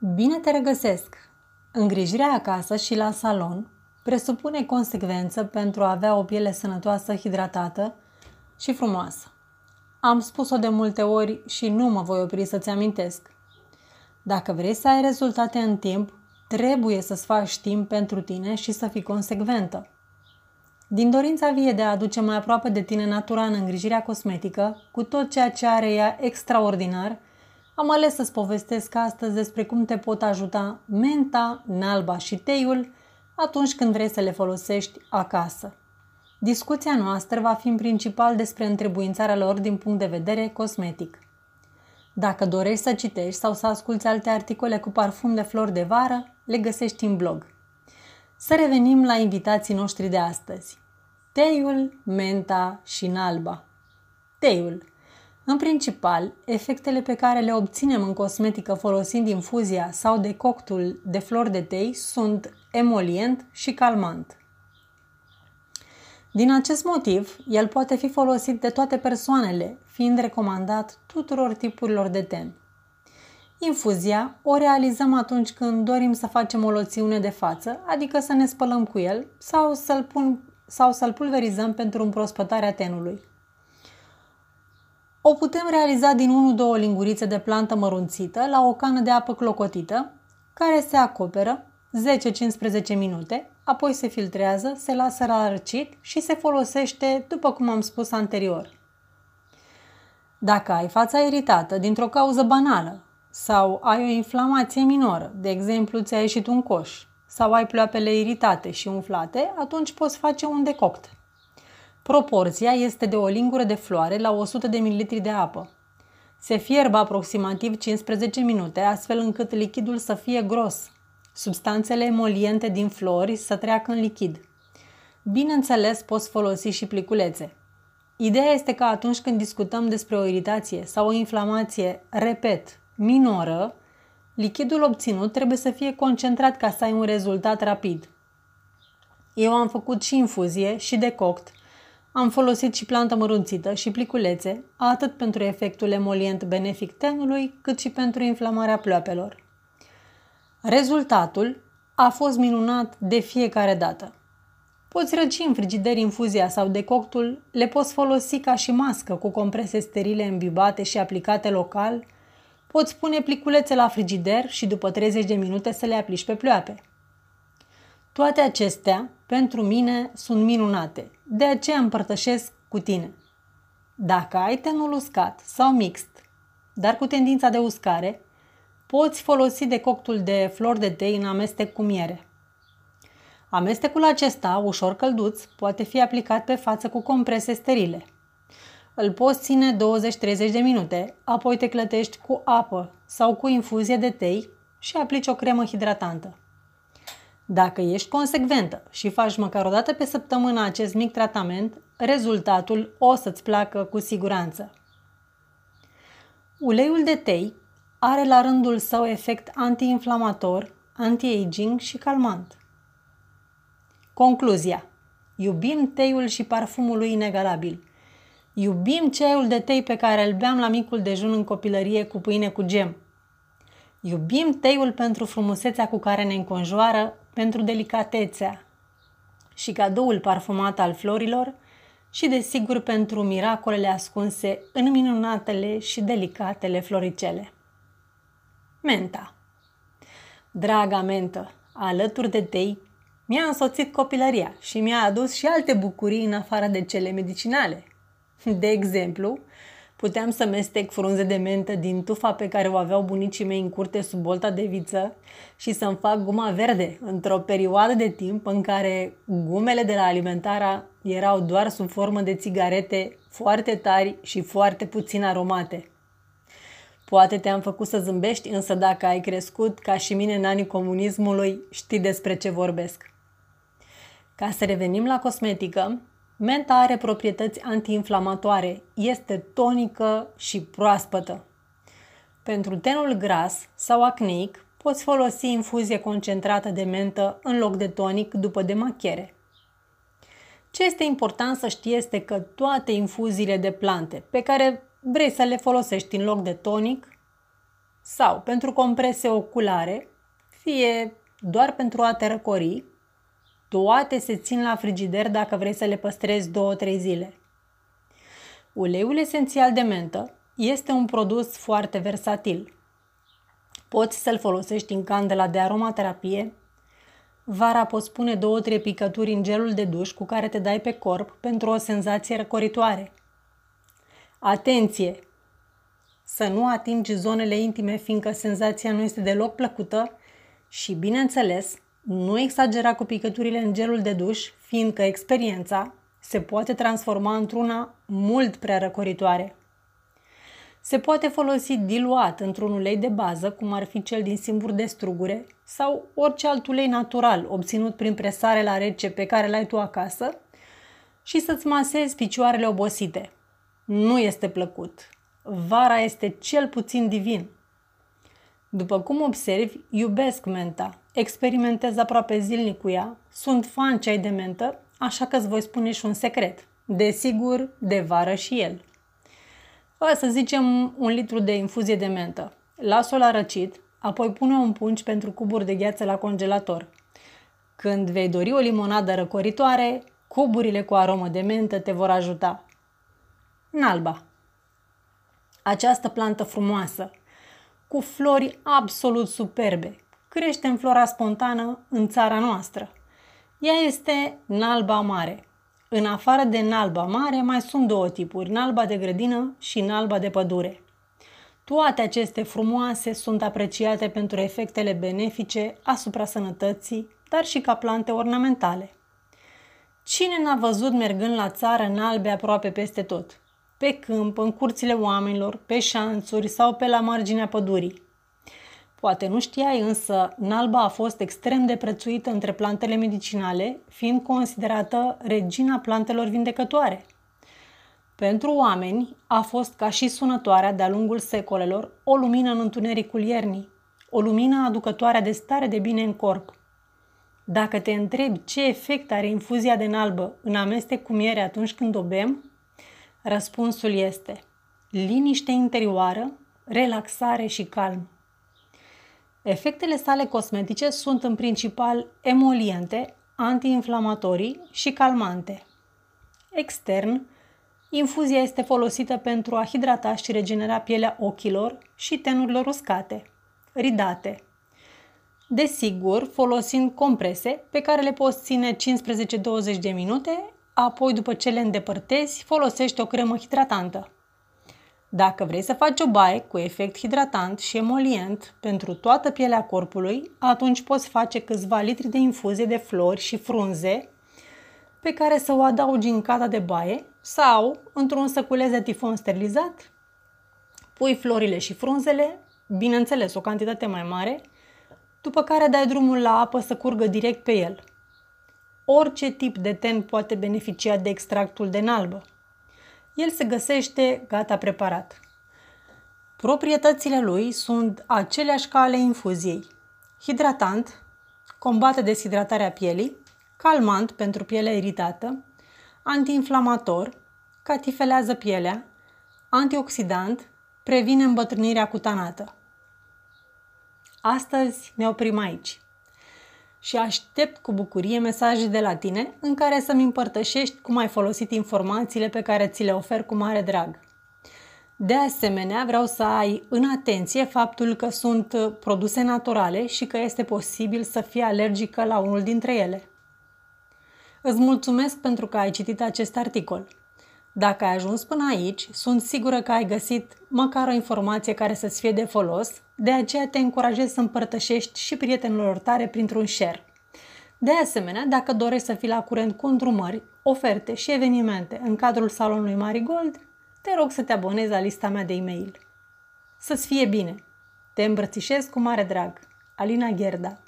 Bine te regăsesc! Îngrijirea acasă și la salon presupune consecvență pentru a avea o piele sănătoasă, hidratată și frumoasă. Am spus-o de multe ori și nu mă voi opri să-ți amintesc. Dacă vrei să ai rezultate în timp, trebuie să-ți faci timp pentru tine și să fii consecventă. Din dorința vie de a aduce mai aproape de tine natura în îngrijirea cosmetică, cu tot ceea ce are ea extraordinar, am ales să-ți povestesc astăzi despre cum te pot ajuta menta, nalba și teiul atunci când vrei să le folosești acasă. Discuția noastră va fi în principal despre întrebuințarea lor din punct de vedere cosmetic. Dacă dorești să citești sau să asculți alte articole cu parfum de flori de vară, le găsești în blog. Să revenim la invitații noștri de astăzi. Teiul, menta și nalba. Teiul – în principal, efectele pe care le obținem în cosmetică folosind infuzia sau decoctul de flori de tei sunt emolient și calmant. Din acest motiv, el poate fi folosit de toate persoanele, fiind recomandat tuturor tipurilor de ten. Infuzia o realizăm atunci când dorim să facem o loțiune de față, adică să ne spălăm cu el sau să-l, pun, sau să-l pulverizăm pentru împrospătarea tenului. O putem realiza din 1-2 lingurițe de plantă mărunțită la o cană de apă clocotită, care se acoperă 10-15 minute, apoi se filtrează, se lasă răcit și se folosește după cum am spus anterior. Dacă ai fața iritată dintr-o cauză banală sau ai o inflamație minoră, de exemplu ți-a ieșit un coș, sau ai ploapele iritate și umflate, atunci poți face un decoct. Proporția este de o lingură de floare la 100 de ml de apă. Se fierbă aproximativ 15 minute, astfel încât lichidul să fie gros. Substanțele emoliente din flori să treacă în lichid. Bineînțeles, poți folosi și pliculețe. Ideea este că atunci când discutăm despre o iritație sau o inflamație, repet, minoră, lichidul obținut trebuie să fie concentrat ca să ai un rezultat rapid. Eu am făcut și infuzie și decoct am folosit și plantă mărunțită și pliculețe, atât pentru efectul emolient benefic tenului, cât și pentru inflamarea ploapelor. Rezultatul a fost minunat de fiecare dată. Poți răci în frigider infuzia sau decoctul, le poți folosi ca și mască cu comprese sterile îmbibate și aplicate local, poți pune pliculețe la frigider și după 30 de minute să le aplici pe ploape. Toate acestea, pentru mine, sunt minunate, de aceea împărtășesc cu tine. Dacă ai tenul uscat sau mixt, dar cu tendința de uscare, poți folosi decoctul de flori de tei în amestec cu miere. Amestecul acesta, ușor călduț, poate fi aplicat pe față cu comprese sterile. Îl poți ține 20-30 de minute, apoi te clătești cu apă sau cu infuzie de tei și aplici o cremă hidratantă. Dacă ești consecventă și faci măcar o dată pe săptămână acest mic tratament, rezultatul o să-ți placă cu siguranță. Uleiul de tei are la rândul său efect antiinflamator, anti-aging și calmant. Concluzia. Iubim teiul și parfumul lui inegalabil. Iubim ceaiul de tei pe care îl beam la micul dejun în copilărie cu pâine cu gem. Iubim teiul pentru frumusețea cu care ne înconjoară pentru delicatețea și cadoul parfumat al florilor și, desigur, pentru miracolele ascunse în minunatele și delicatele floricele. Menta Draga mentă, alături de tei, mi-a însoțit copilăria și mi-a adus și alte bucurii în afară de cele medicinale. De exemplu, Puteam să mestec frunze de mentă din tufa pe care o aveau bunicii mei în curte sub bolta de viță și să-mi fac guma verde într-o perioadă de timp în care gumele de la alimentara erau doar sub formă de țigarete foarte tari și foarte puțin aromate. Poate te-am făcut să zâmbești, însă dacă ai crescut ca și mine în anii comunismului, știi despre ce vorbesc. Ca să revenim la cosmetică, Menta are proprietăți antiinflamatoare, este tonică și proaspătă. Pentru tenul gras sau acneic, poți folosi infuzie concentrată de mentă în loc de tonic după demachiere. Ce este important să știi este că toate infuziile de plante pe care vrei să le folosești în loc de tonic sau pentru comprese oculare, fie doar pentru a te răcori, toate se țin la frigider dacă vrei să le păstrezi 2-3 zile. Uleiul esențial de mentă este un produs foarte versatil. Poți să-l folosești în candela de aromaterapie. Vara poți pune două-trei picături în gelul de duș cu care te dai pe corp pentru o senzație răcoritoare. Atenție! Să nu atingi zonele intime, fiindcă senzația nu este deloc plăcută și, bineînțeles, nu exagera cu picăturile în gelul de duș, fiindcă experiența se poate transforma într-una mult prea răcoritoare. Se poate folosi diluat într-un ulei de bază, cum ar fi cel din simbur de strugure, sau orice alt ulei natural obținut prin presare la rece pe care l-ai tu acasă și să-ți masezi picioarele obosite. Nu este plăcut. Vara este cel puțin divin. După cum observi, iubesc menta, experimentez aproape zilnic cu ea, sunt fan ceai de mentă, așa că îți voi spune și un secret. Desigur, de vară și el. Bă, să zicem un litru de infuzie de mentă. Las-o la răcit, apoi pune un pungi pentru cuburi de gheață la congelator. Când vei dori o limonadă răcoritoare, cuburile cu aromă de mentă te vor ajuta. Nalba Această plantă frumoasă, cu flori absolut superbe, crește în flora spontană în țara noastră. Ea este nalba mare, în afară de nalba mare, mai sunt două tipuri, nalba de grădină și nalba de pădure. Toate aceste frumoase sunt apreciate pentru efectele benefice asupra sănătății, dar și ca plante ornamentale. Cine n-a văzut mergând la țară nalbe aproape peste tot? Pe câmp, în curțile oamenilor, pe șanțuri sau pe la marginea pădurii. Poate nu știai, însă nalba a fost extrem de prețuită între plantele medicinale, fiind considerată regina plantelor vindecătoare. Pentru oameni a fost ca și sunătoarea de-a lungul secolelor o lumină în întunericul iernii, o lumină aducătoare de stare de bine în corp. Dacă te întrebi ce efect are infuzia de nalbă în amestec cu miere atunci când o bem, răspunsul este liniște interioară, relaxare și calm. Efectele sale cosmetice sunt în principal emoliente, antiinflamatorii și calmante. Extern, infuzia este folosită pentru a hidrata și regenera pielea ochilor și tenurilor uscate, ridate. Desigur, folosind comprese pe care le poți ține 15-20 de minute, apoi după ce le îndepărtezi, folosești o cremă hidratantă. Dacă vrei să faci o baie cu efect hidratant și emolient pentru toată pielea corpului, atunci poți face câțiva litri de infuzie de flori și frunze pe care să o adaugi în cata de baie sau într-un săculeț de tifon sterilizat, pui florile și frunzele, bineînțeles o cantitate mai mare, după care dai drumul la apă să curgă direct pe el. Orice tip de ten poate beneficia de extractul de nalbă el se găsește gata preparat. Proprietățile lui sunt aceleași ca ale infuziei. Hidratant, combate deshidratarea pielii, calmant pentru pielea iritată, antiinflamator, catifelează pielea, antioxidant, previne îmbătrânirea cutanată. Astăzi ne oprim aici și aștept cu bucurie mesaje de la tine în care să-mi împărtășești cum ai folosit informațiile pe care ți le ofer cu mare drag. De asemenea, vreau să ai în atenție faptul că sunt produse naturale și că este posibil să fii alergică la unul dintre ele. Îți mulțumesc pentru că ai citit acest articol. Dacă ai ajuns până aici, sunt sigură că ai găsit măcar o informație care să-ți fie de folos, de aceea te încurajez să împărtășești și prietenilor tare printr-un share. De asemenea, dacă dorești să fii la curent cu îndrumări, oferte și evenimente în cadrul salonului Marigold, te rog să te abonezi la lista mea de e-mail. Să-ți fie bine! Te îmbrățișez cu mare drag. Alina Gherda